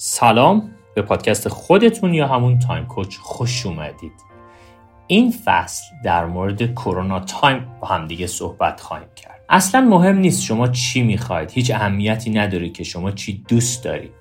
سلام به پادکست خودتون یا همون Time Coach خوش اومدید. این فصل در مورد Corona Time با همدیگه صحبت خواهیم کرد. اصلا مهم نیست شما چی می‌خواید. هیچ اهمیتی نداره که شما چی دوست دارید.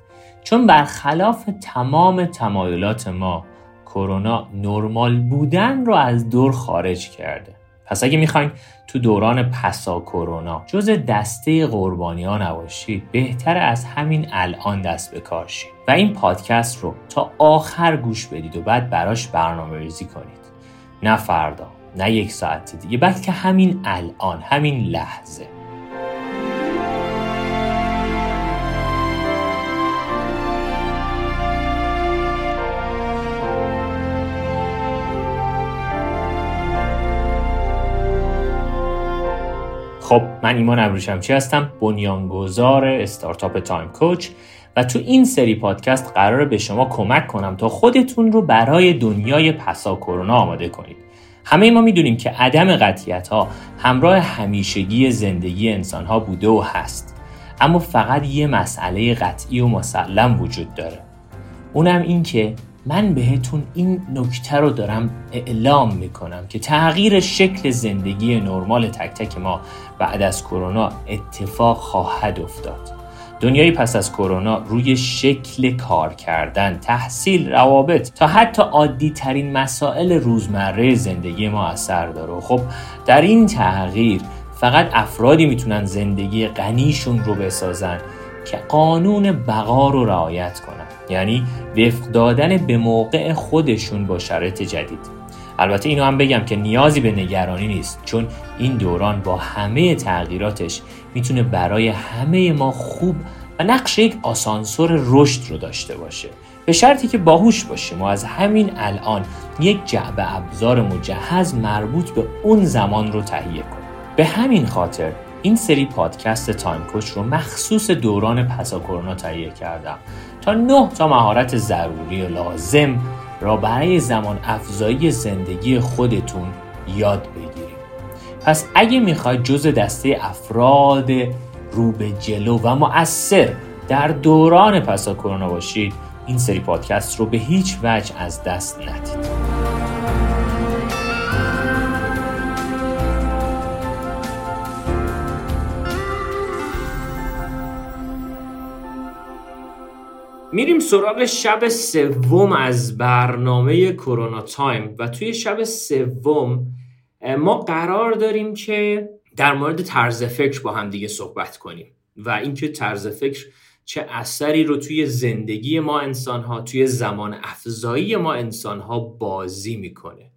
چون برخلاف تمام تمایلات ما کرونا نرمال بودن رو از دور خارج کرده. پس اگه می‌خواین تو دوران پسا کرونا جز دسته قربانی ها نباشید بهتر از همین الان دست به کار و این پادکست رو تا آخر گوش بدید و بعد براش برنامه ریزی کنید. نه فردا نه یک ساعت دیگه بلکه همین الان همین لحظه. خب من ایمان ابروشمچی هستم بنیانگذار استارتاپ تایم کوچ و تو این سری پادکست قراره به شما کمک کنم تا خودتون رو برای دنیای پسا کرونا آماده کنید. همه ما می‌دونیم که عدم قطیت ها همراه همیشگی زندگی انسان ها بوده و هست. اما فقط یه مسئله قطعی و مسلم وجود داره. اونم این که من بهتون این نکته رو دارم اعلام می‌کنم که تغییر شکل زندگی نرمال تک تک ما بعد از کرونا اتفاق خواهد افتاد. دنیای پس از کرونا روی شکل کار کردن، تحصیل، روابط تا حتی عادی ترین مسائل روزمره زندگی ما اثر داره. خب در این تغییر فقط افرادی می‌تونن زندگی غنیشون رو بسازن که قانون بقا رو رعایت کنن. یعنی وفق دادن به موقع خودشون با شرایط جدید. البته اینو هم بگم که نیازی به نگرانی نیست چون این دوران با همه تغییراتش می‌تونه برای همه ما خوب و نقش یک آسانسور رشد رو داشته باشه. به شرطی که باهوش باشیم و از همین الان یک جعبه ابزار مجهز مربوط به اون زمان رو تهیه کنیم. به همین خاطر این سری پادکست تایم کوچ رو مخصوص دوران پسا کرونا تهیه کردم تا نه تا مهارت ضروری و لازم را برای زمان افزایی زندگی خودتون یاد بگیریم. پس اگه می‌خواید جز دسته افراد رو به جلو و مؤثر در دوران پسا کرونا باشید این سری پادکست رو به هیچ وجه از دست ندید. میریم سراغ شب سوم از برنامه کرونا تایم و توی شب سوم ما قرار داریم که در مورد طرز فکر با هم دیگه صحبت کنیم و اینکه طرز فکر چه اثری رو توی زندگی ما انسان ها توی زمان افزایی ما انسان ها بازی می‌کنه.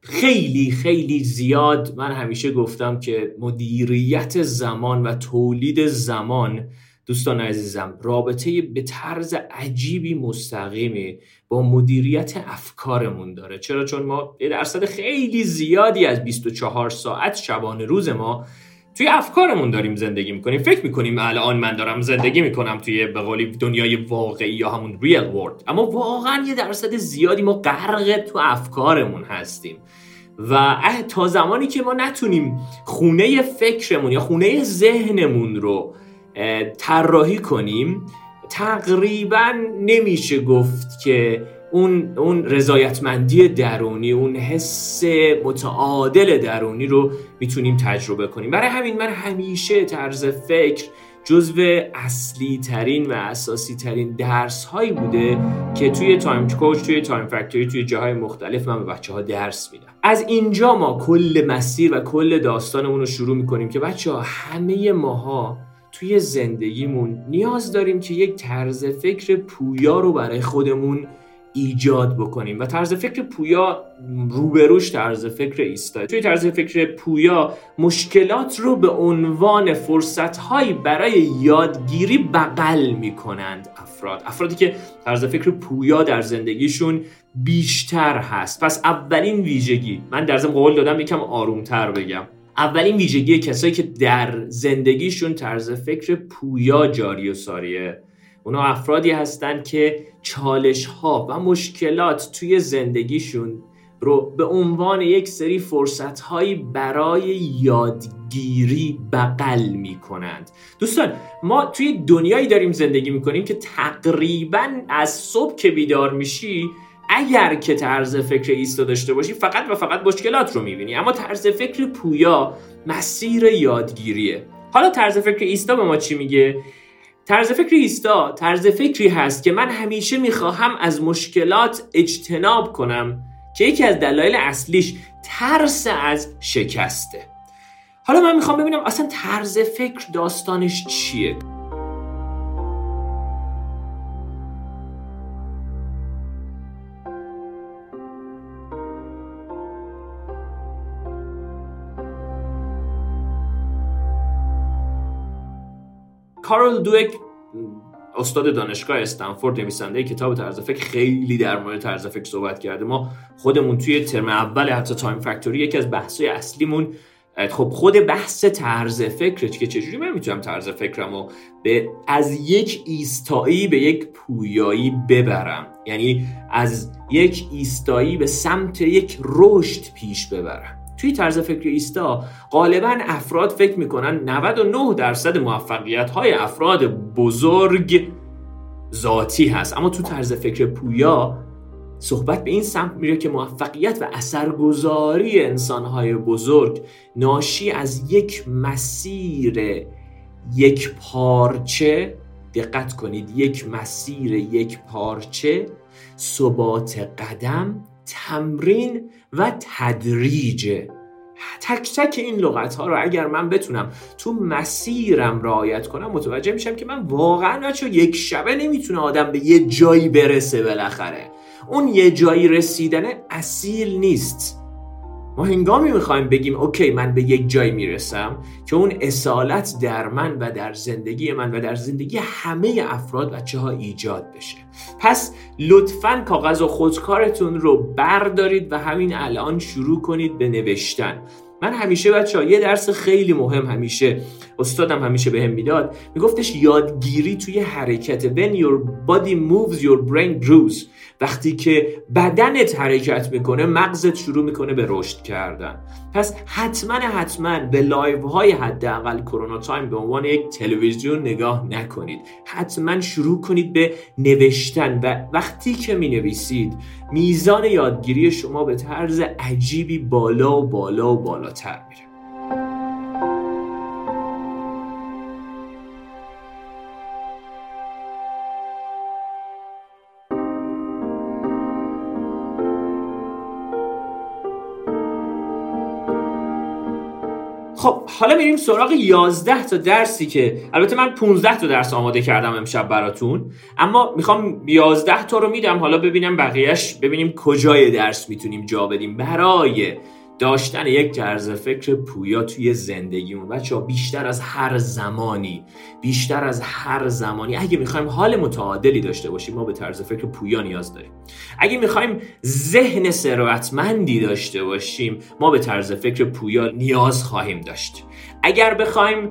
خیلی خیلی زیاد من همیشه گفتم که مدیریت زمان و تولید زمان دوستان عزیزم رابطه به طرز عجیبی مستقیمی با مدیریت افکارمون داره. چرا؟ چون ما یه درصد خیلی زیادی از 24 ساعت شبانه روز ما توی افکارمون داریم زندگی می‌کنیم. فکر می‌کنیم الان من دارم زندگی می‌کنم توی به قولی دنیای واقعی یا همون ریل ورد اما واقعا یه درصد زیادی ما غرق تو افکارمون هستیم. و تا زمانی که ما نتونیم خونه فکرمون یا خونه ذهنمون رو طراحی کنیم. تقریبا نمیشه گفت که اون اون رضایتمندی درونی اون حس متعادل درونی رو می‌تونیم تجربه کنیم. برای همین من همیشه طرز فکر جزو اصلی ترین و اساسی ترین درس هایی بوده که توی Time Coach توی Time Factory توی جاهای مختلف من به بچه ها درس میدم. از اینجا ما کل مسیر و کل داستانمون رو شروع می‌کنیم که بچه ها همه ماها توی زندگیمون نیاز داریم که یک طرز فکر پویا رو برای خودمون ایجاد بکنیم و طرز فکر پویا روبروش طرز فکر ایستاد توی طرز فکر پویا مشکلات رو به عنوان فرصتهایی برای یادگیری بغل می‌کنند افراد. افرادی که طرز فکر پویا در زندگیشون بیشتر هست. پس اولین ویژگی من در ضمن قول دادم یکم آرومتر بگم. اولین ویژگی کسایی که در زندگیشون طرز فکر پویا جاری و ساریه. اونا افرادی هستند که چالش ها و مشکلات توی زندگیشون رو به عنوان یک سری فرصتهایی برای یادگیری بغل می کنند دوستان ما توی دنیایی داریم زندگی می کنیم که تقریبا از صبح که بیدار میشی اگر که طرز فکر ایستا داشته باشی فقط و فقط مشکلات رو می‌بینی. اما طرز فکر پویا مسیر یادگیریه. حالا طرز فکر ایستا به ما چی میگه؟ طرز فکر ایستا طرز فکری هست که من همیشه می‌خواهم از مشکلات اجتناب کنم که یکی از دلایل اصلیش ترس از شکسته. حالا من می‌خوام ببینم اصلا طرز فکر داستانش چیه؟ کارول دوک استاد دانشگاه استنفورد نویسنده کتاب طرز فکر خیلی در مورد طرز فکر صحبت کرده. ما خودمون توی ترم اول حتی Time Factory یکی از بحث‌های اصلیمون خب خود بحث طرز فکر که چجوری من می‌تونم طرز فکرمو به از یک ایستایی به یک پویایی ببرم؟ یعنی از یک ایستایی به سمت یک رشد پیش ببرم. توی طرز فکر ایستا غالبا افراد فکر می‌کنن 99 درصد موفقیت های افراد بزرگ ذاتی هست. اما تو طرز فکر پویا صحبت به این سمت میره که موفقیت و اثرگذاری انسانهای بزرگ ناشی از یک مسیر یک پارچه دقت کنید یک مسیر یک پارچه ثبات قدم تمرین و تدریج. تک تک این لغت ها رو اگر من بتونم تو مسیرم رعایت کنم متوجه میشم که من واقعا بچه یک شبه نمی‌تونه آدم به یه جایی برسه بالاخره. اون یه جایی رسیدن اصیل نیست. ما هنگامی می‌خوایم بگیم اوکی من به یک جایی می‌رسم که اون اصالت در من و در زندگی من و در زندگی همه افراد بچه ها ایجاد بشه. پس لطفا کاغذ و خودکارتون رو بردارید و همین الان شروع کنید به نوشتن. من همیشه بچه ها یه درس خیلی مهم همیشه استادم همیشه بهم می‌داد میگفتش یادگیری توی حرکت. When your body moves your brain grows وقتی که بدنت حرکت می‌کنه مغزت شروع می‌کنه به رشد کردن. پس حتما حتما به live های حداقل Corona Time به عنوان یک تلویزیون نگاه نکنید. حتما شروع کنید به نوشتن و وقتی که می نویسید میزان یادگیری شما به طرز عجیبی بالا و بالا و بالاتر میره. خب حالا میریم سراغ 11 تا درسی که البته من 15 تا درس آماده کردم امشب براتون اما می‌خوام 11 تا رو میدم. حالا ببینم بقیهش ببینیم کجای درس می‌تونیم جا بدیم. برای داشتن یک طرز فکر پویا توی زندگیمون. بچه بیشتر از هر زمانی بیشتر از هر زمانی اگه می‌خوایم حال متعادلی داشته باشیم ما به طرز فکر پویا نیاز داریم. اگه می‌خوایم ذهن ثروتمندی داشته باشیم ما به طرز فکر پویا نیاز خواهیم داشت. اگر بخوایم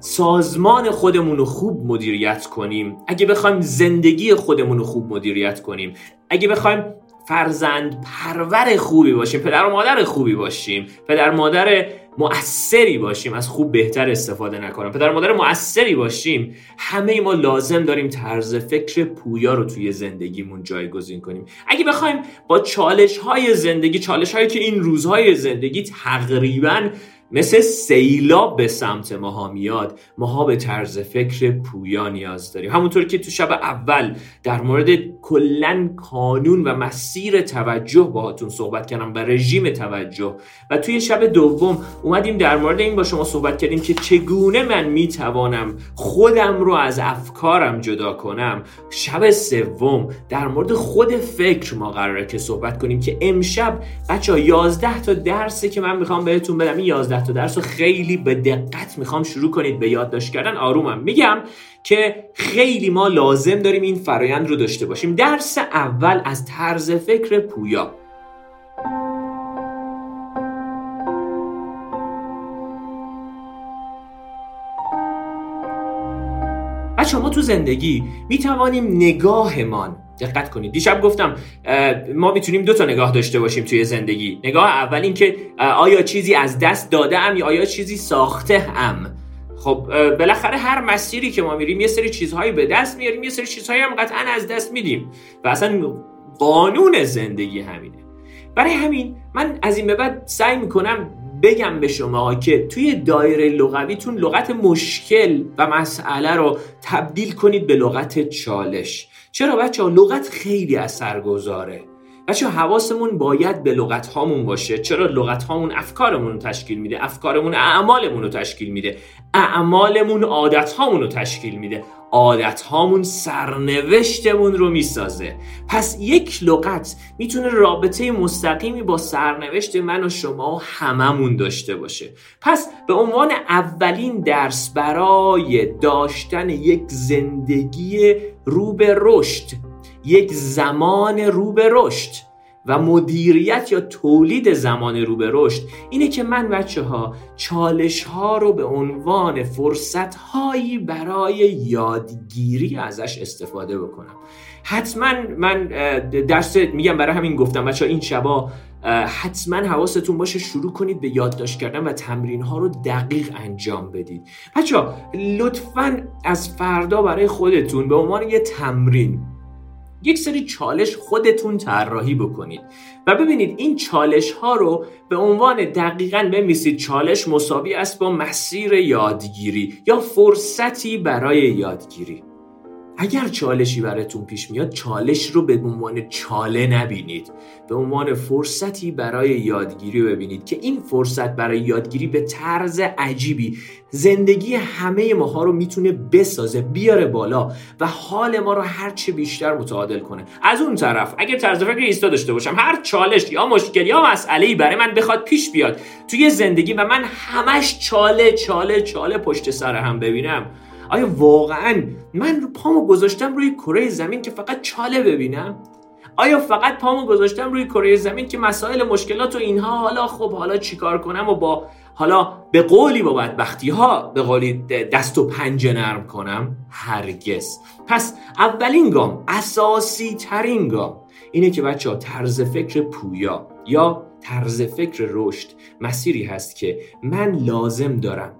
سازمان خودمون رو خوب مدیریت کنیم اگه بخوایم زندگی خودمون رو خوب مدیریت کنیم اگه بخوایم فرزند پرور خوبی باشیم پدر و مادر خوبی باشیم پدر مادر مؤثری باشیم از خوب بهتر استفاده نکنم. پدر مادر مؤثری باشیم همه ما لازم داریم طرز فکر پویا رو توی زندگیمون جایگزین کنیم. اگه بخوایم با چالش های زندگی چالش هایی که این روزهای زندگی تقریبا مثل سیلاب به سمت ماها میاد ماها به طرز فکر پویا نیاز داریم. همونطور که تو شب اول در مورد کلا کانون و مسیر توجه باهاتون صحبت کردم و رژیم توجه و توی شب دوم اومدیم در مورد این با شما صحبت کردیم که چگونه من می‌توانم خودم رو از افکارم جدا کنم. شب سوم در مورد خود فکر ما قراره که صحبت کنیم که امشب بچه ها 11 تا درسی که من می‌خوام بهتون بدم. این 11 تا درس رو خیلی به دقت می‌خوام شروع کنید به یادداشت کردن. آرومم میگم که خیلی ما لازم داریم این فرایند رو داشته باشیم. درس اول از طرز فکر پویا. بچه ما تو زندگی می‌توانیم نگاهمان دقت کنید. دیشب گفتم ما می‌تونیم دو تا نگاه داشته باشیم توی زندگی. نگاه اول این که آیا چیزی از دست داده ام یا آیا چیزی ساخته ام خب بالاخره هر مسیری که ما میریم یه سری چیزهایی به دست میاریم یه سری چیزهایی هم قطعا از دست میدیم و اصلا قانون زندگی همینه. برای همین من از این به بعد سعی می‌کنم بگم به شما که توی دایره لغویتون لغت مشکل و مسئله رو تبدیل کنید به لغت چالش. چرا بچه ها لغت خیلی اثرگذاره بچه حواسمون باید به لغت هامون باشه. چرا لغت هامون افکارمون رو تشکیل میده؟ افکارمون اعمالمون رو تشکیل میده. اعمالمون عادت هامون رو تشکیل میده. عادت هامون سرنوشتمون رو می‌سازه. پس یک لغت می‌تونه رابطه مستقیمی با سرنوشت من و شما و هممون داشته باشه. پس به عنوان اولین درس برای داشتن یک زندگی رو به رشد یک زمان رو به رشد و مدیریت یا تولید زمان رو به رشد اینه که من بچه ها چالش ها رو به عنوان فرصت هایی برای یادگیری ازش استفاده بکنم. حتما من درس میگم برای همین گفتم بچه ها این شبا حتما حواستون باشه شروع کنید به یادداشت کردن و تمرین ها رو دقیق انجام بدید. بچه ها لطفا از فردا برای خودتون به عنوان یه تمرین یک سری چالش خودتون طراحی بکنید. و ببینید این چالش ها رو به عنوان دقیقا بنویسید چالش مساوی است با مسیر یادگیری یا فرصتی برای یادگیری. اگر چالشی براتون پیش میاد چالش رو به عنوان چاله نبینید. به عنوان فرصتی برای یادگیری ببینید که این فرصت برای یادگیری به طرز عجیبی زندگی همه ماها رو می‌تونه بسازه بیاره بالا و حال ما رو هرچه بیشتر متعادل کنه. از اون طرف اگر طرز فکر ایستا داشته باشم هر چالش یا مشکل یا مسئله برای من بخواد پیش بیاد توی زندگی و من همش چاله چاله چاله پشت سر هم ببینم آیا واقعا من رو پامو گذاشتم روی کره زمین که فقط چاله ببینم؟ آیا فقط پامو گذاشتم روی کره زمین که مسائل مشکلات و اینها حالا خب حالا چیکار کنم و با حالا به قولی با بدبختی ها به قولی دست و پنجه نرم کنم؟ هرگز. پس اولین گام اساسی ترین گام اینه که بچه ها طرز فکر پویا یا طرز فکر رشد مسیری هست که من لازم دارم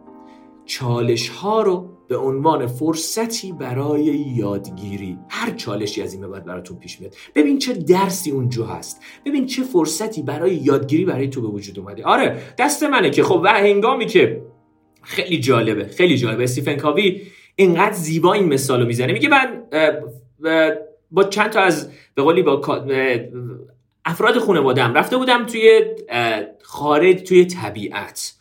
چالش ها رو به عنوان فرصتی برای یادگیری. هر چالشی از این به بعد براتون پیش میاد. ببین چه درسی اونجا هست. ببین چه فرصتی برای یادگیری برای تو به وجود اومده. آره دست منه که خب و هنگامی که خیلی جالبه خیلی جالبه. استیفن کاوی اینقدر زیبا این مثال رو می‌زنه. میگه من با چند تا از به قولی با افراد خانواده‌ام رفته بودم توی خارج توی طبیعت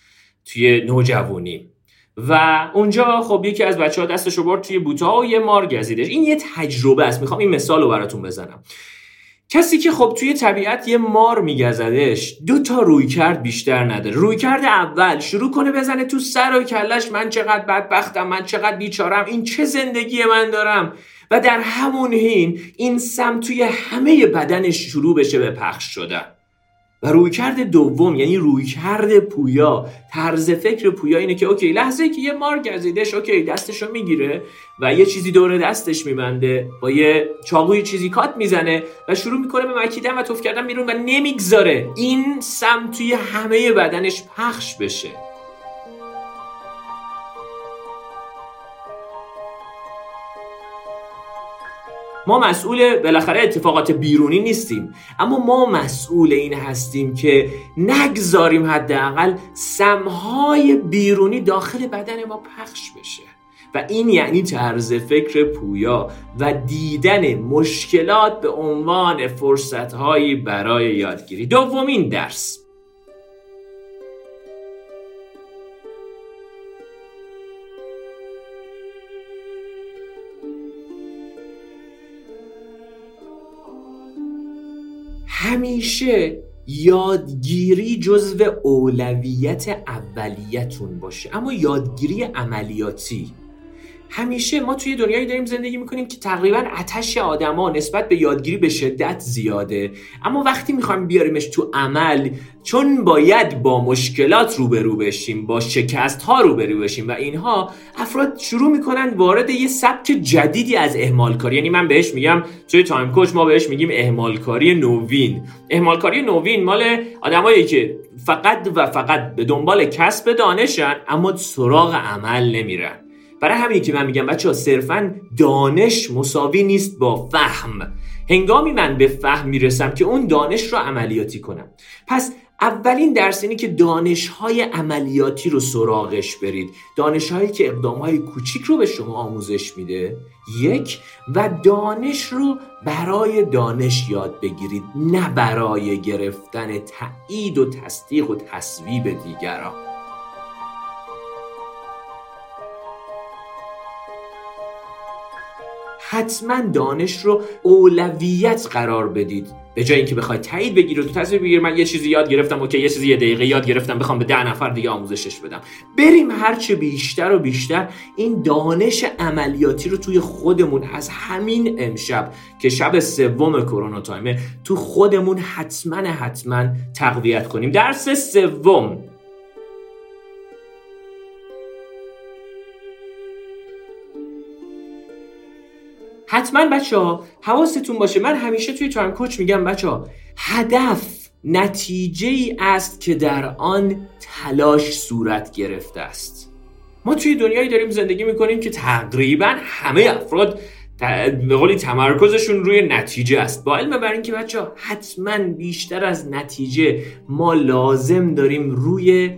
توی نوجوانی. و اونجا خب یکی از بچه ها دستش رو برد توی بوتا و یه مار گزیدش این یه تجربه است. می‌خوام این مثال رو براتون بزنم. کسی که خب توی طبیعت یه مار میگزدش دو تا روی کرد بیشتر نداره. روی کرد اول شروع کنه بزنه تو سر و کلش من چقدر بدبختم من چقدر بیچارم این چه زندگی من دارم؟ و در همون حین این سم توی همه بدنش شروع بشه به پخش شدن. و رویکرد دوم یعنی رویکرد پویا. طرز فکر پویا اینه که اوکی لحظه که یه مار گزیدش اوکی دستشو می‌گیره و یه چیزی دور دستش میبنده. با یه چاقوی چیزی کات می‌زنه و شروع می‌کنه به مکیدن و توف کردن بیرون و نمی‌گذاره. این سم توی همه بدنش پخش بشه. ما مسئول بالاخره اتفاقات بیرونی نیستیم. اما ما مسئول این هستیم که نگذاریم حداقل سمهای بیرونی داخل بدن ما پخش بشه. و این یعنی طرز فکر پویا و دیدن مشکلات به عنوان فرصتهایی برای یادگیری. دومین درس. همیشه یادگیری جزو اولویت اولیتون باشه. اما یادگیری عملیاتی. همیشه ما توی دنیایی داریم زندگی می‌کنیم که تقریبا آتش آدما نسبت به یادگیری به شدت زیاده. اما وقتی می‌خوایم بیاریمش تو عمل چون باید با مشکلات روبرو بشیم با شکست ها روبرو بشیم و اینها افراد شروع می‌کنن وارد یه سبک جدیدی از اهمال کاری یعنی من بهش میگم توی تایم کوچ ما بهش میگیم اهمال کاری نوین. اهمال کاری نوین مال آدمایی که فقط و فقط به دنبال کسب دانشن اما سراغ عمل نمیرن. برای همینی که من میگم بچه ها صرفا دانش مساوی نیست با فهم. هنگامی من به فهم می‌رسم که اون دانش رو عملیاتی کنم. پس اولین درس اینه که دانش های عملیاتی رو سراغش برید. دانش هایی که اقدام های کوچیک رو به شما آموزش میده یک و دانش رو برای دانش یاد بگیرید نه برای گرفتن تایید و تصدیق و تصویب دیگران. حتما دانش رو اولویت قرار بدید. به جای اینکه بخواید تایید بگیر و تو تصویر بگیر من یه چیزی یاد گرفتم اوکی یه چیزی یه دقیقه یاد گرفتم بخوام به ده نفر دیگه آموزشش بدم. بریم هرچه بیشتر و بیشتر این دانش عملیاتی رو توی خودمون از همین امشب که شب سوم کرونا تایمه تو خودمون حتما حتما تقویت کنیم. درس سوم حتما بچه ها حواستون باشه. من همیشه توی تایم کوچ میگم بچه ها هدف نتیجه ای است که در آن تلاش صورت گرفته است. ما توی دنیایی داریم زندگی می‌کنیم که تقریبا همه افراد به قولی تمرکزشون روی نتیجه است. با علم بر اینکه بچه ها حتما بیشتر از نتیجه ما لازم داریم روی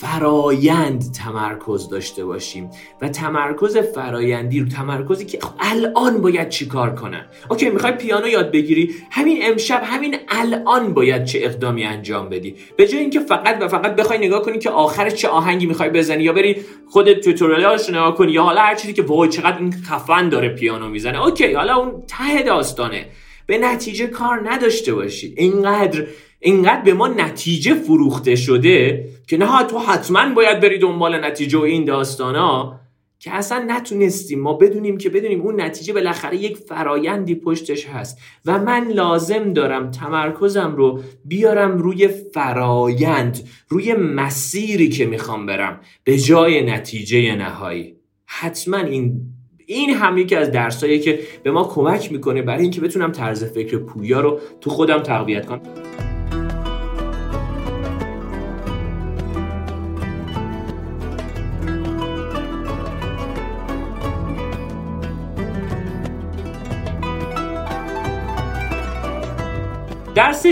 فرایند تمرکز داشته باشیم و تمرکز فرایندی رو تمرکزی که الان باید چی کار کنم اوکی می‌خوای پیانو یاد بگیری؟ همین امشب همین الان باید چه اقدامی انجام بدی؟ به جای اینکه فقط و فقط بخوای نگاه کنی که آخر چه آهنگی می‌خوای بزنی یا بری خودت توتوریالش نگاه کنی یا حالا هر چیزی که وای چقدر این خفن داره پیانو می‌زنه. اوکی حالا اون ته داستانه. به نتیجه کار نداشته باشید. اینقدر اینقدر به ما نتیجه فروخته شده که نه تو حتما باید بری دنبال نتیجه و این ها که اصلا نتونستیم. ما بدونیم که بدونیم اون نتیجه بالاخره یک فرایندی پشتش هست و من لازم دارم تمرکزم رو بیارم روی فرایند روی مسیری که می‌خوام برم. به جای نتیجه نهایی. حتما این این هم یکی از درسایی که به ما کمک می‌کنه برای اینکه بتونم طرز فکر پویا رو تو خودم تقویت کنم.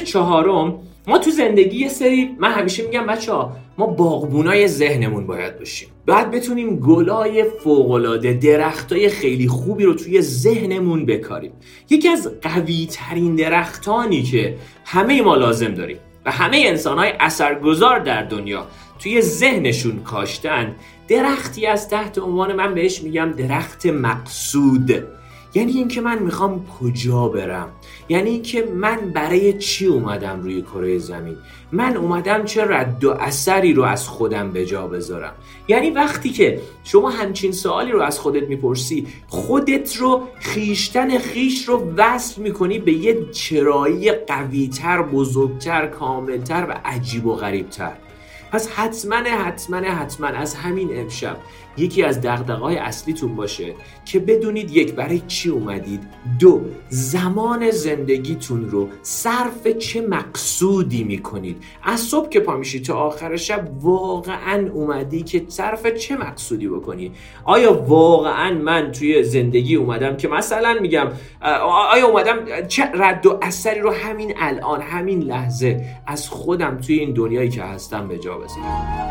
چهارم ما تو زندگی یه سری من همیشه میگم بچه ها ما باغبونای ذهنمون باید باشیم. باید بتونیم گلای فوقالعاده درختای خیلی خوبی رو توی ذهنمون بکاریم. یکی از قوی ترین درختانی که همه ما لازم داریم و همه انسان های اثرگذار در دنیا توی ذهنشون کاشتن درختی از تحت عنوان من بهش میگم درخت مقصود. یعنی اینکه من می‌خوام کجا برم؟ یعنی اینکه من برای چی اومدم روی کره زمین؟ من اومدم چه رد و اثری رو از خودم به جا بذارم؟ یعنی وقتی که شما همچین سوالی رو از خودت می‌پرسی خودت رو خیشتن خیش رو وصل می‌کنی به یه چرایی قویتر بزرگتر کاملتر و عجیب و غریبتر. پس حتما حتما حتما از همین امشب یکی از دقدقای اصلیتون باشه که بدونید یک برای چی اومدید. دو زمان زندگیتون رو صرف چه مقصودی می‌کنید. از صبح که پا میشید تا آخر شب واقعا اومدی که صرف چه مقصودی بکنی؟ آیا واقعا من توی زندگی اومدم که مثلا میگم آیا اومدم چه رد و اثری رو همین الان همین لحظه از خودم توی این دنیایی که هستم به بذارم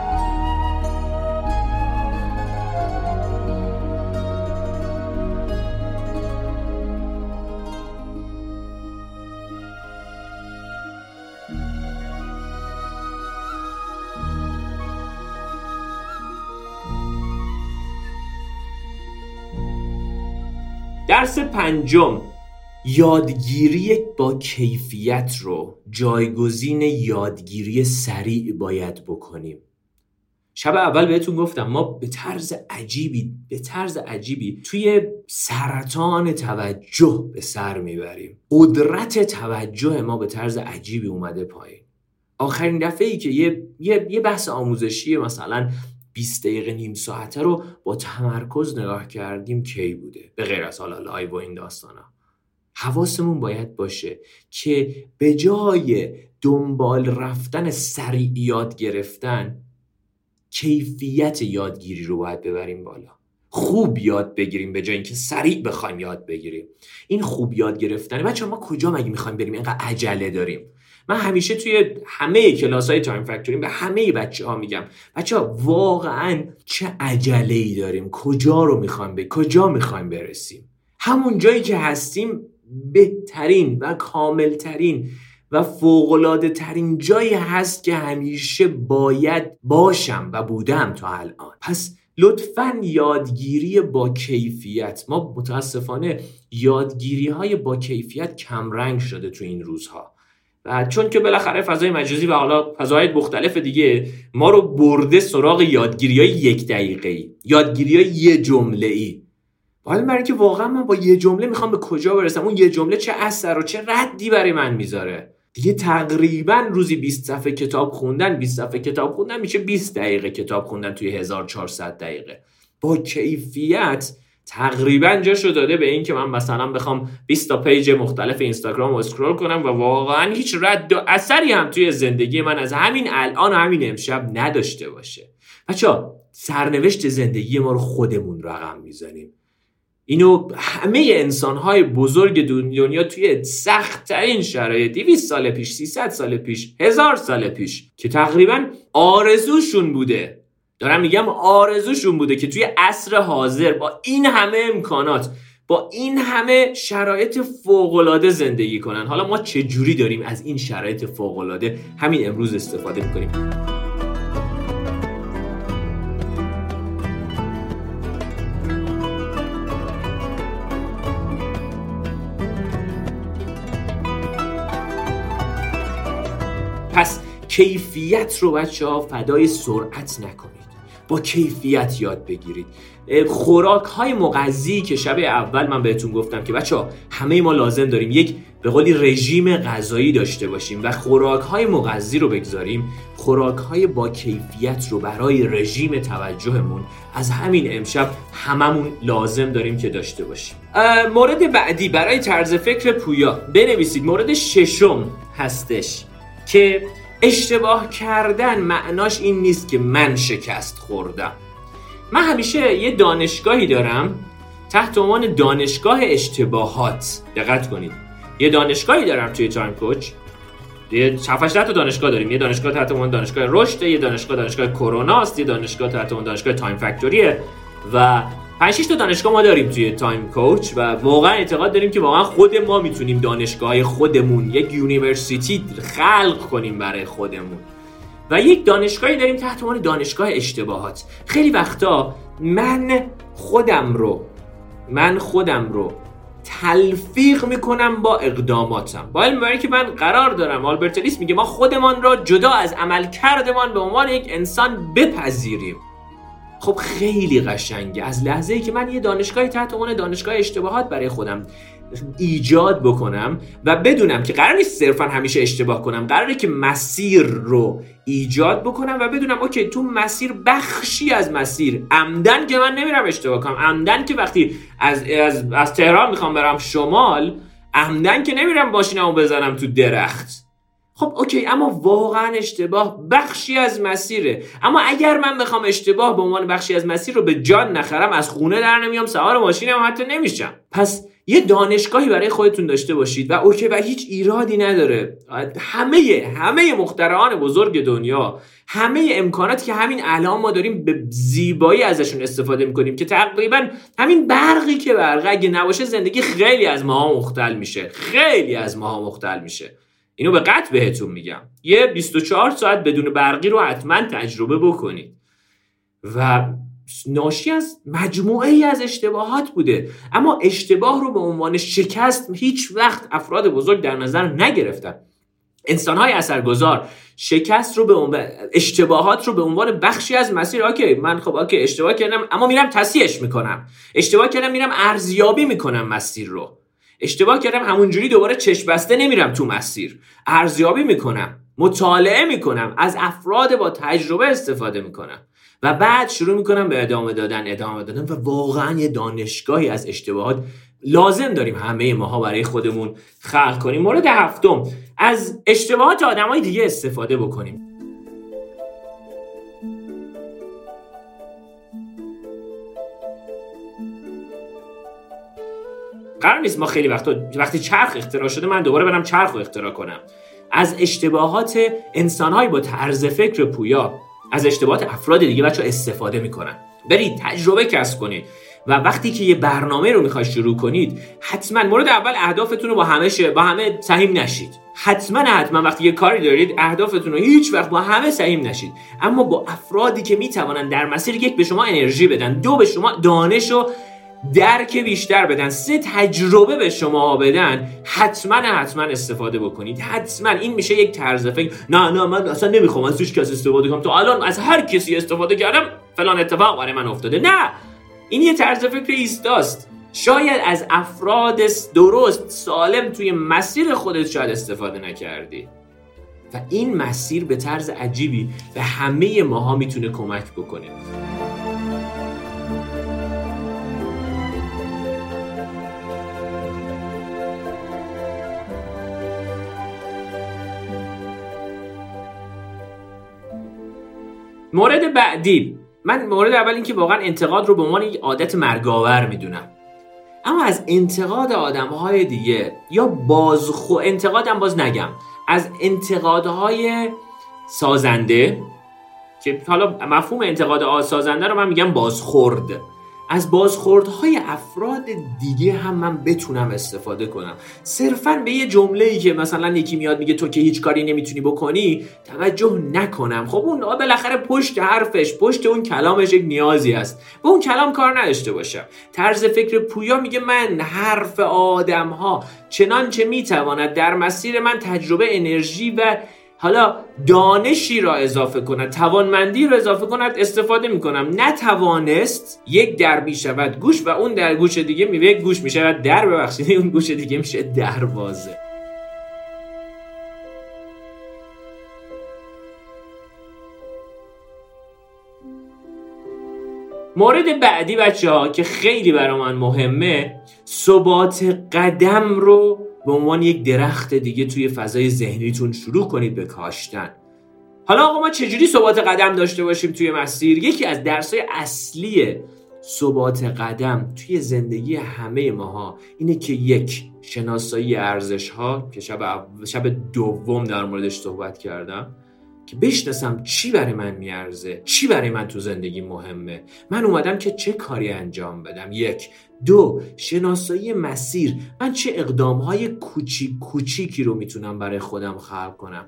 درس پنجم. یادگیری با کیفیت رو جایگزین یادگیری سریع باید بکنیم. شب اول بهتون گفتم ما به طرز عجیبی به طرز عجیبی توی سرطان توجه به سر می‌بریم. قدرت توجه ما به طرز عجیبی اومده پایین. آخرین دفعه ای که یه, یه،, یه بحث آموزشی مثلا 20 دقیقه نیم ساعته رو با تمرکز نگاه کردیم کی بوده؟ به غیر از حالا live و این داستانا. حواسمون باید باشه که به جای دنبال رفتن سریع یاد گرفتن کیفیت یادگیری رو باید ببریم بالا. خوب یاد بگیریم به جای اینکه سریع بخوایم یاد بگیریم. این خوب یاد گرفتن بچه‌ها ما کجا مگه می‌خوایم بریم؟ اینقدر عجله داریم. من همیشه توی همه کلاس های Time Factory م به همه بچه ها میگم بچه ها واقعا چه عجله ای داریم؟ کجا رو می‌خوایم به کجا می‌خوایم برسیم؟ همون جایی که هستیم بهترین و کاملترین و فوقلاده ترین جایی هست که همیشه باید باشم و بودم تا الان. پس لطفا یادگیری با کیفیت. ما متاسفانه یادگیری های با کیفیت کمرنگ شده تو این روزها. و چون که بالاخره فضای مجازی و حالا فضاهای مختلف دیگه ما رو برده سراغ یادگیری های یک دقیقه ای یادگیری های یه جمله ای حالا برای اینکه واقعا من با یه جمله می‌خوام به کجا برسم اون یه جمله چه اثر و چه ردی برای من می‌ذاره؟ دیگه تقریبا روزی 20 صفحه کتاب خوندن 20 صفحه کتاب خوندن میشه 20 دقیقه کتاب خوندن توی 1400 دقیقه. با کیفیت تقریبا جاشو داده به این که من مثلا بخوام 20 تا page مختلف اینستاگرام رو scroll کنم و واقعا هیچ رد و اثری هم توی زندگی من از همین الان و همین امشب نداشته باشه. بچه سرنوشت زندگی ما رو خودمون رقم می‌زنیم. اینو همه انسانهای بزرگ دنیا توی سختترین شرایط 200 سال پیش 300 سال پیش هزار سال پیش که تقریبا آرزوشون بوده. دارم میگم آرزوشون بوده که توی عصر حاضر با این همه امکانات با این همه شرایط فوقالعاده زندگی کنن. حالا ما چه جوری داریم از این شرایط فوقالعاده همین امروز استفاده می‌کنیم؟ کیفیت رو بچه ها فدای سرعت نکنید. با کیفیت یاد بگیرید. خوراک های مغذی که شب اول من بهتون گفتم که بچه ها همه ما لازم داریم یک به قولی رژیم غذایی داشته باشیم و خوراک های مغذی رو بگذاریم. خوراک های با کیفیت رو برای رژیم توجهمون از همین امشب هممون لازم داریم که داشته باشیم. مورد بعدی برای طرز فکر پویا. بنویسید مورد ششم هستش که اشتباه کردن معناش این نیست که من شکست خوردم. من همیشه یه دانشگاهی دارم تحت عنوان دانشگاه اشتباهات. دقت کنید. یه دانشگاهی دارم توی Time Coach. یه 7 تا دانشگاه داریم. یه دانشگاه تحت عنوان دانشگاه رشد یه دانشگاه دانشگاه کرونا است یه دانشگاه تحت عنوان دانشگاه Time Factory یه و 5 تا دانشگاه ما داریم توی Time Coach و واقعا اعتقاد داریم که واقعا خود ما می‌تونیم دانشگاه خودمون یک university خلق کنیم برای خودمون. و یک دانشگاهی داریم تحت عنوان دانشگاه اشتباهات. خیلی وقتا من خودم رو من خودم رو تلفیق می‌کنم با اقداماتم. با علم که من قرار دارم. آلبرت میگه ما خودمان را جدا از عمل کردمان به عنوان یک انسان بپذیریم. خب خیلی قشنگه. از لحظه ای که من یه دانشگاهی تحت عنوان دانشگاه اشتباهات برای خودم ایجاد بکنم و بدونم که قرار نیست صرفا همیشه اشتباه کنم قراره که مسیر رو ایجاد بکنم و بدونم OK تو مسیر بخشی از مسیر عمداً که من نمیرم اشتباه کنم عمداً که وقتی از, از, از تهران می‌خوام برم شمال عمداً که نمیرم ماشینمو بزنم تو درخت. خب OK اما واقعا اشتباه بخشی از مسیره. اما اگر من بخوام اشتباه به عنوان بخشی از مسیر رو به جان نخرم از خونه در نمیام سوار ماشینم حتی نمیشم. پس یه دانشگاهی برای خودتون داشته باشید و OK و هیچ ایرادی نداره. همه همه مخترعان بزرگ دنیا همه امکاناتی که همین الان ما داریم به زیبایی ازشون استفاده می‌کنیم که تقریبا همین برقی که برقه اگه نباشه زندگی خیلی از ماها مختل میشه. خیلی از ماها مختل میشه. اینو به قطع بهتون میگم. یه 24 ساعت بدون برقی رو حتما تجربه بکنید. و ناشی از مجموعه ای از اشتباهات بوده. اما اشتباه رو به عنوان شکست هیچ وقت افراد بزرگ در نظر نگرفتن. انسان های اثرگذار شکست رو به عنوان اشتباهات رو به عنوان بخشی از مسیر اوکی من خب اوکی اشتباه کردم اما میرم تصحیحش می‌کنم. اشتباه کردم میرم ارزیابی می‌کنم مسیر رو. اشتباه کردم همونجوری دوباره چشم بسته نمیرم تو مسیر. ارزیابی می‌کنم مطالعه می‌کنم از افراد با تجربه استفاده می‌کنم. و بعد شروع می‌کنم به ادامه دادن ادامه دادن و واقعا یه دانشگاهی از اشتباهات لازم داریم همه ماها برای خودمون خلق کنیم. مورد هفتم از اشتباهات آدمای دیگه استفاده بکنیم. قرار نیست ما خیلی وقتا وقتی چرخ اختراع شده من دوباره برم چرخ رو اختراع کنم. از اشتباهات انسانهایی با طرز فکر پویا از اشتباهات افراد دیگه بچه استفاده می‌کنن. برید تجربه کسب کنید و وقتی که یه برنامه رو می‌خواید شروع کنید حتما مورد اول اهدافتون رو با همه با همه سهیم نشید. حتما حتما وقتی یه کاری دارید اهدافتون رو هیچ وقت با همه سهیم نشید. اما با افرادی که می‌توانند در مسیر یک به شما انرژی بدن دو به شما دانش و درک بیشتر بدن سه تجربه به شما بدن حتما حتما استفاده بکنید. حتما. این میشه یک طرز فکر. نه نه من اصلا نمی‌خوام از هیچ کس استفاده کنم. تو الان از هر کسی استفاده کردم فلان اتفاق برای من افتاده. نه این یه طرز فکر ایستاست. شاید از افراد درست سالم توی مسیر خودت شاید استفاده نکردی. و این مسیر به طرز عجیبی به همه ماها می‌تونه کمک بکنه. مورد بعدی من مورد اول اینکه واقعا انتقاد رو به عنوان یک عادت مرگاور می‌دونم. اما از انتقاد آدم های دیگه یا بازخو انتقادم باز نگم. از انتقادهای سازنده که حالا مفهوم انتقاد سازنده رو من میگم بازخورد. از بازخوردهای افراد دیگه هم من بتونم استفاده کنم. صرفا به یه جمله ای که مثلا یکی میاد میگه تو که هیچ کاری نمی‌تونی بکنی توجه نکنم. خب اون بالاخره پشت حرفش پشت اون کلامش یک نیازی است به اون کلام کار نداشته باشم. طرز فکر پویا میگه من حرف آدم ها چنانچه می‌تواند در مسیر من تجربه انرژی و حالا دانشی را اضافه کند توانمندی را اضافه کند استفاده می‌کنم. نتوانست یک در می‌شود گوش و اون در گوش دیگه می یک گوش می‌شود در ببخشید اون گوش دیگه میشه دروازه. مورد بعدی بچه ها که خیلی برای من مهمه ثبات قدم رو به عنوان یک درخت دیگه توی فضای ذهنیتون شروع کنید به کاشتن. حالا آقا ما چجوری ثبات قدم داشته باشیم توی مسیر؟ یکی از درسای اصلی ثبات قدم توی زندگی همه ماها اینه که یک شناسایی ارزش ها که شب, شب دوم در موردش صحبت کردم. که بشناسم چی برای من میارزه چی برای من تو زندگی مهمه. من اومدم که چه کاری انجام بدم؟ یک. دو. شناسایی مسیر. من چه اقدام های کوچیک کوچیکی رو می‌تونم برای خودم خلق کنم؟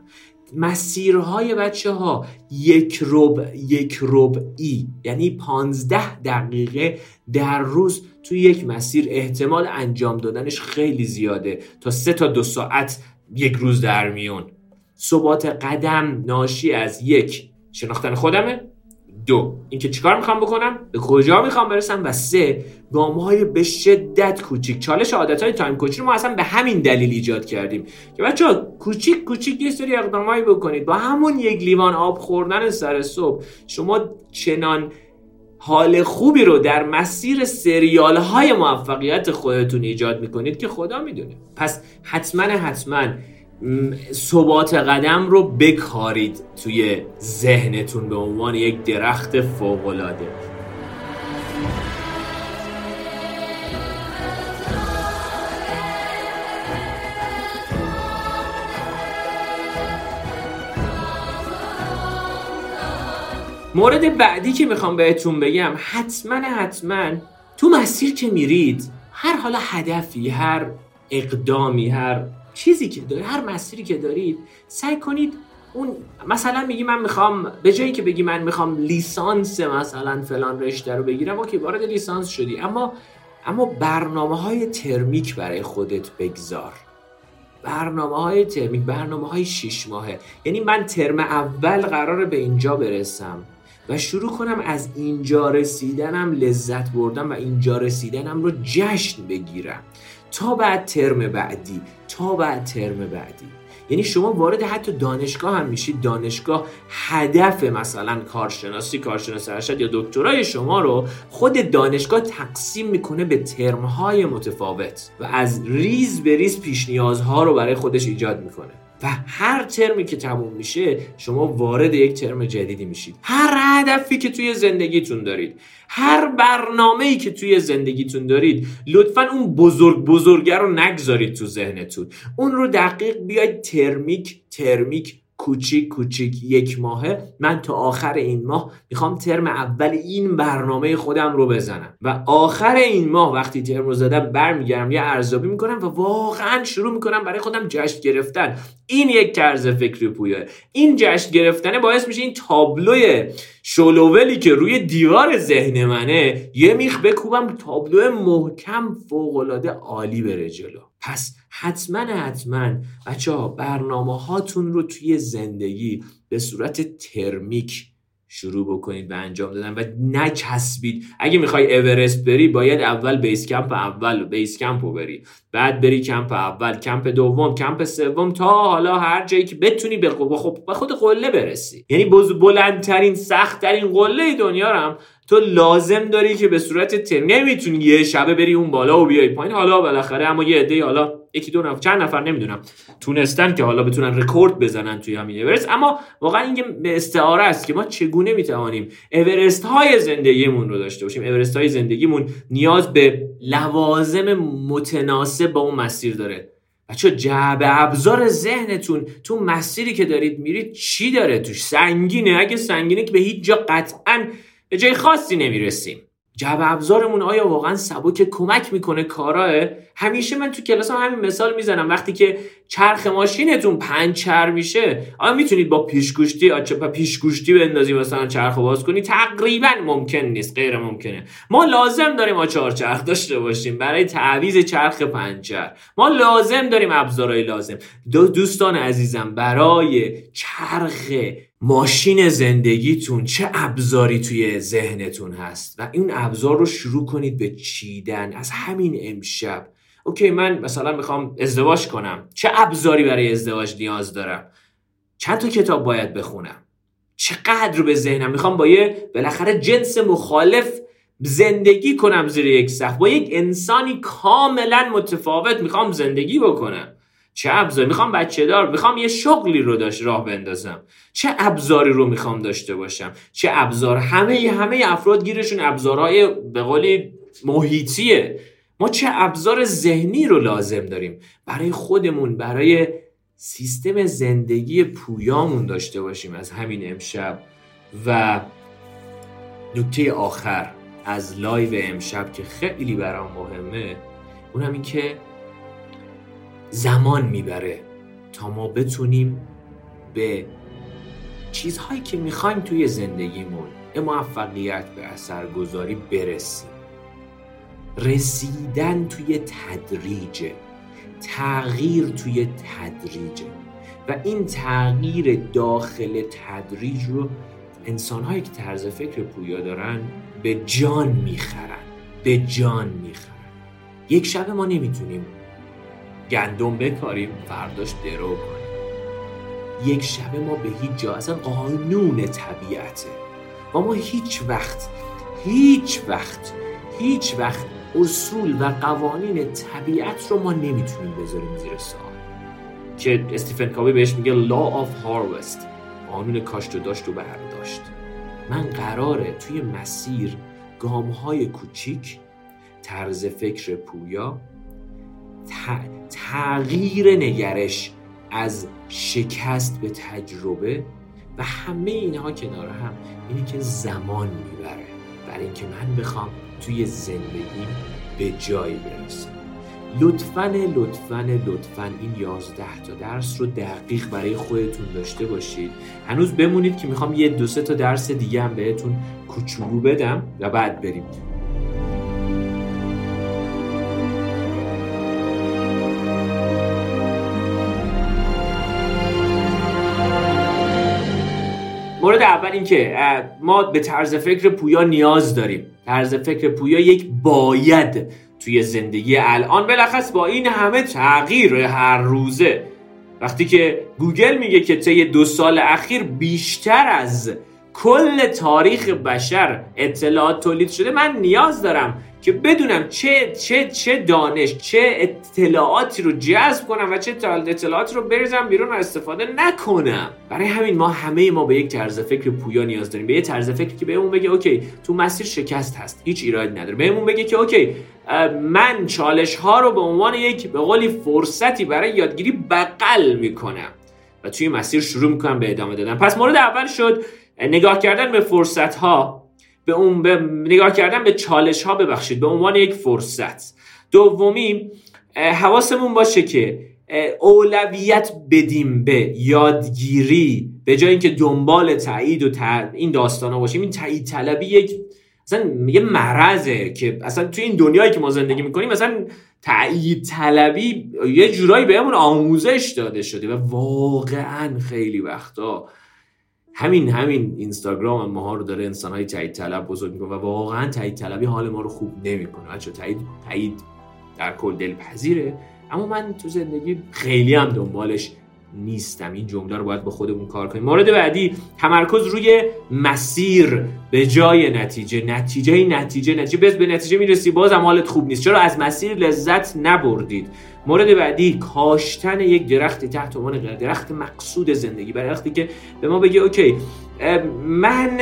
مسیرهای بچه ها یک رب یک رب ای. یعنی پانزده دقیقه در روز توی یک مسیر. احتمال انجام دادنش خیلی زیاده. تا سه تا دو ساعت یک روز در میون. ثبات قدم ناشی از یک شناختن خودمه. دو اینکه چیکار می‌خوام بکنم؟ به کجا می‌خوام برسم؟ و سه گام های به شدت کوچیک. چالش عادت های تایم کوچیک ما اصلا به همین دلیل ایجاد کردیم. که بچه کوچیک کوچیک یه سری اقدامایی بکنید. با همون یک لیوان آب خوردن سر صبح شما چنان حال خوبی رو در مسیر سریال های موفقیت خودتون ایجاد می‌کنید که خدا می‌دونه. پس حتما حتما ثبات قدم رو بکارید توی ذهنتون به عنوان یک درخت فوقالعاده. مورد بعدی که می‌خوام بهتون بگم حتما حتما تو مسیر که میرید هر حالا هدفی هر اقدامی هر چیزی که دارید هر مسیری که دارید سعی کنید اون مثلا میگی من می‌خوام به جایی که بگی من می‌خوام لیسانس مثلا فلان رشته رو بگیرم اوکی وارد لیسانس شدی. اما اما برنامه های ترمیک برای خودت بگذار. برنامه های ترمیک برنامه های شیش ماهه. یعنی من ترم اول قراره به اینجا برسم و شروع کنم از اینجا رسیدنم لذت بردم و اینجا رسیدنم رو جشن بگیرم. تا بعد ترم بعدی تا بعد ترم بعدی. یعنی شما وارد حتی دانشگاه هم میشید. دانشگاه هدف مثلا کارشناسی کارشناس ارشد یا دکترای شما رو خود دانشگاه تقسیم می‌کنه به ترمهای متفاوت و از ریز به ریز پیش نیازها رو برای خودش ایجاد می‌کنه. و هر ترمی که تموم میشه شما وارد یک ترم جدیدی میشید. هر هدفی که توی زندگیتون دارید هر برنامه ای که توی زندگیتون دارید لطفا اون بزرگ بزرگه رو نگذارید تو ذهنتون. اون رو دقیق بیاید ترمیک ترمیک کوچیک کوچیک یک ماهه. من تا آخر این ماه می‌خوام ترم اول این برنامه خودم رو بزنم و آخر این ماه وقتی ترم رو زدم برمیگردم یه ارزیابی می‌کنم و واقعا شروع می‌کنم برای خودم جشن گرفتن. این یک طرز فکری پویه این جشن گرفتن باعث میشه این تابلوی شلوولی که روی دیوار ذهن منه یه میخ بکوبم تابلو محکم فوقالعاده عالی بره جلو. پس حتما حتما بچه ها برنامه هاتون رو توی زندگی به صورت ترمیک شروع بکنید به انجام دادن و نکسبید اگه می‌خوای اورست بری باید اول بیس کمپ اول بیس کمپ رو بری. بعد بری کمپ اول کمپ دوم کمپ سوم تا حالا هر جایی که بتونی به خب خود قله برسی. یعنی بلندترین سختترین قله دنیا رو هم تو لازم داری که به صورت ترم نمی‌تونی یه شبه بری اون بالا و بیای پایین. حالا بالاخره اما یه عده حالا یکی دو نفر چند نفر نمی‌دونم تونستن که حالا بتونن رکورد بزنن توی همین اورست. اما واقعا این به استعاره است که ما چگونه می‌توانیم اورست های زندگیمون رو داشته باشیم. اورست های زندگیمون نیاز به لوازم متناسب با اون مسیر داره. بچه جعبه ابزار ذهنتون تو مسیری که دارید میرید چی داره توش؟ سنگینه. اگه سنگینه که به هیچ جا قطعا به جای خاصی نمی‌رسیم. جعبه ابزارمون آیا واقعا سبک کمک می‌کنه؟ کاراه. همیشه من تو کلاس هم همین مثال می‌زنم. وقتی که چرخ ماشینتون پنچر میشه آیا می‌تونید با پیشگوشتی با پیشگوشتی بندازی مثلا چرخ باز کنی؟ تقریبا ممکن نیست غیر ممکنه. ما لازم داریم آچار چرخ داشته باشیم برای تعویض چرخ پنچر ما لازم داریم ابزارهای لازم. دو دوستان عزیزم برای چرخ ماشین زندگیتون چه ابزاری توی ذهنتون هست و این ابزار رو شروع کنید به چیدن از همین امشب. اوکی من مثلا می‌خوام ازدواج کنم. چه ابزاری برای ازدواج نیاز دارم؟ چند تا کتاب باید بخونم؟ چقدر به ذهنم؟ می‌خوام با یه بالاخره جنس مخالف زندگی کنم زیر یک سخت با یک انسانی کاملا متفاوت می‌خوام زندگی بکنم. چه ابزاری؟ می‌خوام بچه دار می‌خوام یه شغلی رو داشت راه بندازم. چه ابزاری رو می‌خوام داشته باشم؟ چه ابزار؟ همه همه افراد گیرشون ابزارهای به قولی محیطیه. ما چه ابزار ذهنی رو لازم داریم؟ برای خودمون برای سیستم زندگی پویامون داشته باشیم از همین امشب. و نکته آخر از live امشب که خیلی برام مهمه اونم این که زمان می‌بره تا ما بتونیم به چیزهایی که می‌خوایم توی زندگیمون به موفقیت به اثرگذاری برسیم. رسیدن توی تدریجه تغییر توی تدریجه و این تغییر داخل تدریج رو انسانهایی که طرز فکر پویا دارن به جان می‌خرن به جان می‌خرن. یک شب ما نمی‌تونیم گندم بکاریم فرداش درو کنیم. یک شب ما به هیچ جا اصلا قانون طبیعته. و ما هیچ وقت هیچ وقت هیچ وقت اصول و قوانین طبیعت رو ما نمی‌تونیم بذاریم زیر سوال. که استیفن کاوی بهش میگه law of harvest قانون کاشت و داشت و برداشت. من قراره توی مسیر گام های کوچیک طرز فکر پویا تغییر نگرش از شکست به تجربه و همه اینها کنار هم اینی که زمان می‌بره برای اینکه من بخوام توی زندگی به جایی برسم. لطفا لطفا لطفا این یازده تا درس رو دقیق برای خودتون داشته باشید. هنوز بمونید که می‌خوام یه دو سه تا درس دیگه هم بهتون کوچولو بدم و بعد بریم. اول این که ما به طرز فکر پویا نیاز داریم. طرز فکر پویا یک باید توی زندگی الان. بلخص با این همه تغییر هر روزه. وقتی که گوگل میگه که طی دو سال اخیر بیشتر از کل تاریخ بشر اطلاعات تولید شده من نیاز دارم که بدونم چه چه چه دانش چه اطلاعاتی رو جذب کنم و چه اطلاعاتی رو بریزم بیرون و استفاده نکنم. برای همین ما همه ما به یک طرز فکر پویا نیاز داریم. به یه طرز فکری که بهمون بگه OK تو مسیر شکست هست. هیچ ایرادی نداره. بهمون بگه که OK من چالش ها رو به عنوان یک به قولی فرصتی برای یادگیری بغل می‌کنم و توی مسیر شروع می‌کنم به ادامه دادن. پس مورد اول شد نگاه کردن به فرصت ها به اون به نگاه کردن به چالش ها ببخشید. به عنوان یک فرصت. دومی حواسمون باشه که اولویت بدیم به یادگیری به جای اینکه دنبال تایید و این داستان ها باشیم. این تایید طلبی یک اصلا یه مرضه که اصلا توی این دنیایی که ما زندگی می‌کنیم مثلا تایید طلبی یه جورایی بهمون آموزش داده شده و واقعا خیلی وقتا همین همین اینستاگرام ماها رو داره انسان های تایید طلب بزرگ می‌کنه و واقعا تایید طلبی حال ما رو خوب نمی‌کنه. بچه تایید تایید در کل دلپذیره. اما من تو زندگی خیلی هم دنبالش نیستم. این جمله رو باید با خودمون کار کنیم. مورد بعدی تمرکز روی مسیر به جای نتیجه. نتیجه نتیجه نتیجه. به نتیجه می‌رسی. باز هم حالت خوب نیست. چرا؟ از مسیر لذت نبردید. مورد بعدی کاشتن یک درختی تحت عنوان درخت مقصود زندگی. برای وقتی که به ما بگه اوکی من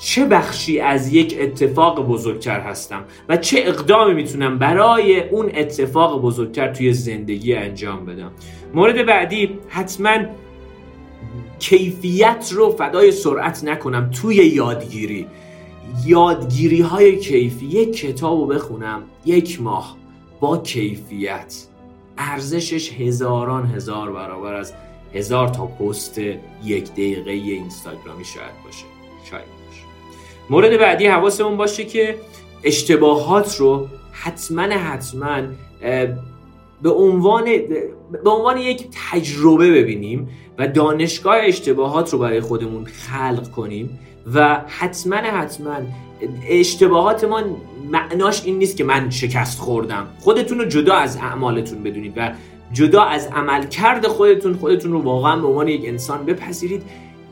چه بخشی از یک اتفاق بزرگتر هستم و چه اقدامی می‌تونم برای اون اتفاق بزرگتر توی زندگی انجام بدم مورد بعدی حتما کیفیت رو فدای سرعت نکنم توی یادگیری. یادگیری های کیفی یک کتاب رو بخونم یک ماه. با کیفیت. ارزشش هزاران هزار برابر از هزار تا پست یک دقیقه اینستاگرامی شاید باشه. شاید باشه. مورد بعدی حواسمون باشه که اشتباهات رو حتما حتما به عنوان به عنوان یک تجربه ببینیم و دانشگاه اشتباهات رو برای خودمون خلق کنیم. و حتما حتما اشتباهات ما معناش این نیست که من شکست خوردم. خودتون رو جدا از اعمالتون بدونید و جدا از عملکرد خودتون خودتون رو واقعا به عنوان یک انسان بپذیرید.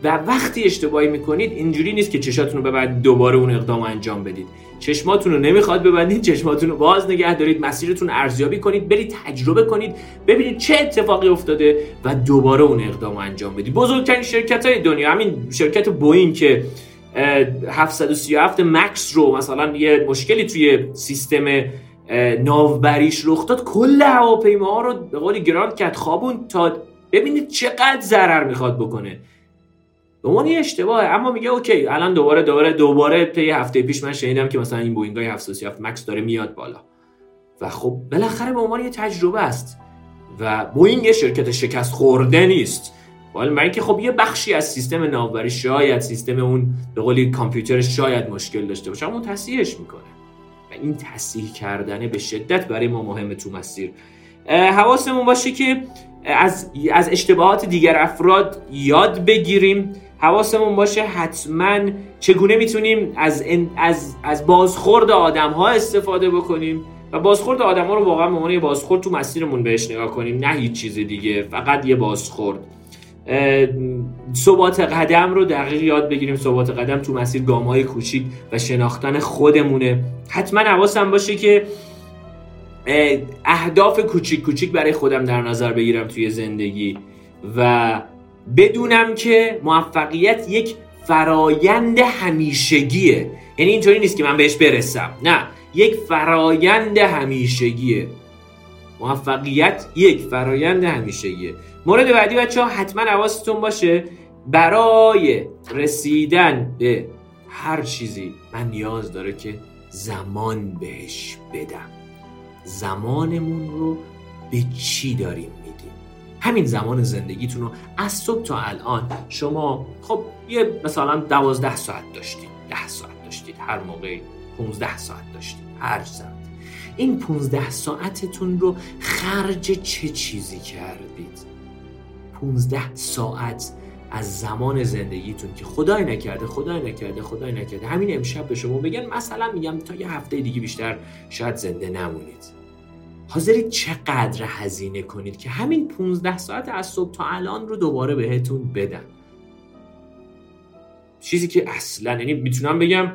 و وقتی اشتباهی می‌کنید اینجوری نیست که چشاتون رو ببرید دوباره اون اقدام انجام بدید. چشماتون رو نمی‌خواد ببندید چشماتون رو باز نگه دارید مسیرتون ارزیابی کنید برید تجربه کنید ببینید چه اتفاقی افتاده و دوباره اون اقدام انجام بدید. بزرگترین شرکت های دنیا همین شرکت بوین که 737 مکس رو مثلا یه مشکلی توی سیستم ناوبریش رخ داد کل هواپیماها رو به قولی گراند کرد خوابون تا ببینید چقدر ضرر می‌خواد بکنه. به عنوان یه اشتباهه. اما میگه okay الان دوباره دوباره دوباره طی هفته پیش من شنیدم که مثلا این بوینگ های 737 مکس داره میاد بالا. و خب بالاخره به عنوان یه تجربه است. و بوینگ یه شرکت شکست خورده نیست. ولی من اینکه خب یه بخشی از سیستم ناوبری شاید سیستم اون به قولی کامپیوترش شاید مشکل داشته باشه اون تصحیحش می‌کنه. و این تصحیح کردنه به شدت برای ما مهمه تو مسیر. حواسمون باشه که از از اشتباهات دیگر افراد یاد بگیریم. حواسمون باشه حتما چگونه می‌تونیم از از از بازخورد آدم ها استفاده بکنیم و بازخورد آدم ها رو واقعا به یه بازخورد تو مسیرمون بهش نگاه کنیم نه هیچ چیز دیگه فقط یه بازخورد. ثبات قدم رو دقیق یاد بگیریم. ثبات قدم تو مسیر گام های کوچیک و شناختن خودمونه. حتما حواسم باشه که اهداف کوچیک کوچیک برای خودم در نظر بگیرم توی زندگی و بدونم که موفقیت یک فرایند همیشگیه. یعنی اینطوری نیست که من بهش برسم. نه یک فرایند همیشگیه. موفقیت یک فرایند همیشگیه. مورد بعدی بچه ها حتما حواستون باشه. برای رسیدن به هر چیزی من نیاز داره که زمان بهش بدم. زمانمون رو به چی داریم؟ همین زمان زندگیتون رو از صبح تا الان شما خب یه مثلا دوازده ساعت داشتید ده ساعت داشتید هر موقع 15 ساعت داشتید هر ساعت. این 15 ساعتتون رو خرج چه چیزی کردید؟ 15 ساعت از زمان زندگیتون که خدای نکرده خدای نکرده خدای نکرده. همین امشب به شما بگن مثلا میگم تا یه هفته دیگه بیشتر شاید زنده نمونید. حاضرید چقدر هزینه کنید که همین 15 ساعت از صبح تا الان رو دوباره بهتون بدن؟ چیزی که اصلا یعنی می‌تونم بگم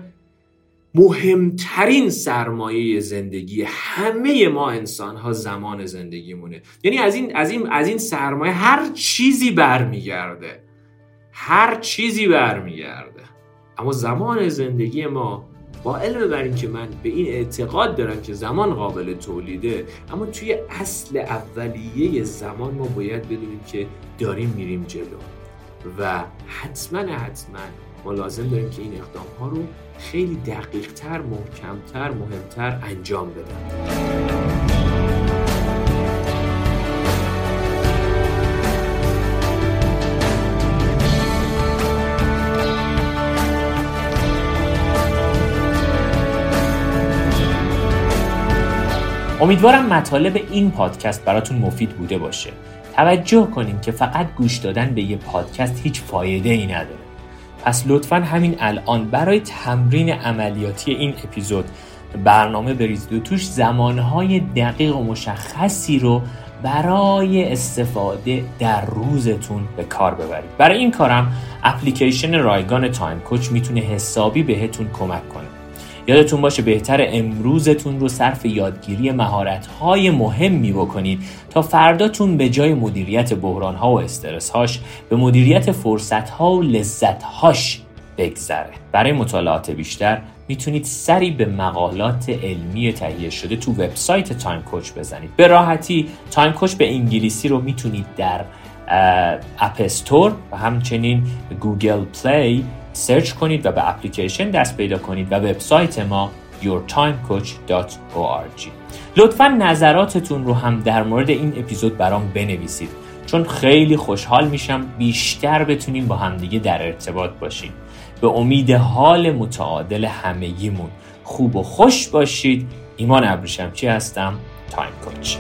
مهمترین سرمایه زندگی همه ما انسان ها زمان زندگیمونه. یعنی از این از این از این سرمایه هر چیزی برمیگرده. هر چیزی برمیگرده. اما زمان زندگی ما با علم بر این که من به این اعتقاد دارم که زمان قابل تولیده اما توی اصل اولیه زمان ما باید بدونیم که داریم میریم جلو. و حتما حتما ما لازم داریم که این اقدام ها رو خیلی دقیق تر محکمتر مهمتر انجام بدن. امیدوارم مطالب این پادکست براتون مفید بوده باشه. توجه کنیم که فقط گوش دادن به یه پادکست هیچ فایده ای نداره. پس لطفا همین الان برای تمرین عملیاتی این اپیزود برنامه بریزید و توش زمانهای دقیق و مشخصی رو برای استفاده در روزتون به کار ببرید. برای این کارم اپلیکیشن رایگان تایم کوچ می‌تونه حسابی بهتون کمک کنه. یادتون باشه بهتر امروزتون رو صرف یادگیری مهارت‌های مهمی بکنید تا فرداتون به جای مدیریت بحران‌ها و استرس‌هاش به مدیریت فرصت‌ها و لذت‌هاش بگذره. برای مطالعات بیشتر می‌تونید سری به مقالات علمی تهیه شده تو وبسایت Time Coach بزنید. به راحتی Time Coach به انگلیسی رو می‌تونید در App Store و همچنین Google Play سرچ کنید و به اپلیکیشن دست پیدا کنید و وبسایت ما yourtimecoach.org لطفا نظراتتون رو هم در مورد این اپیزود برام بنویسید چون خیلی خوشحال میشم بیشتر بتونیم با همدیگه در ارتباط باشیم. به امید حال متعادل همگیمون. خوب و خوش باشید. ایمان ابریشمچی هستم؟ Time Coach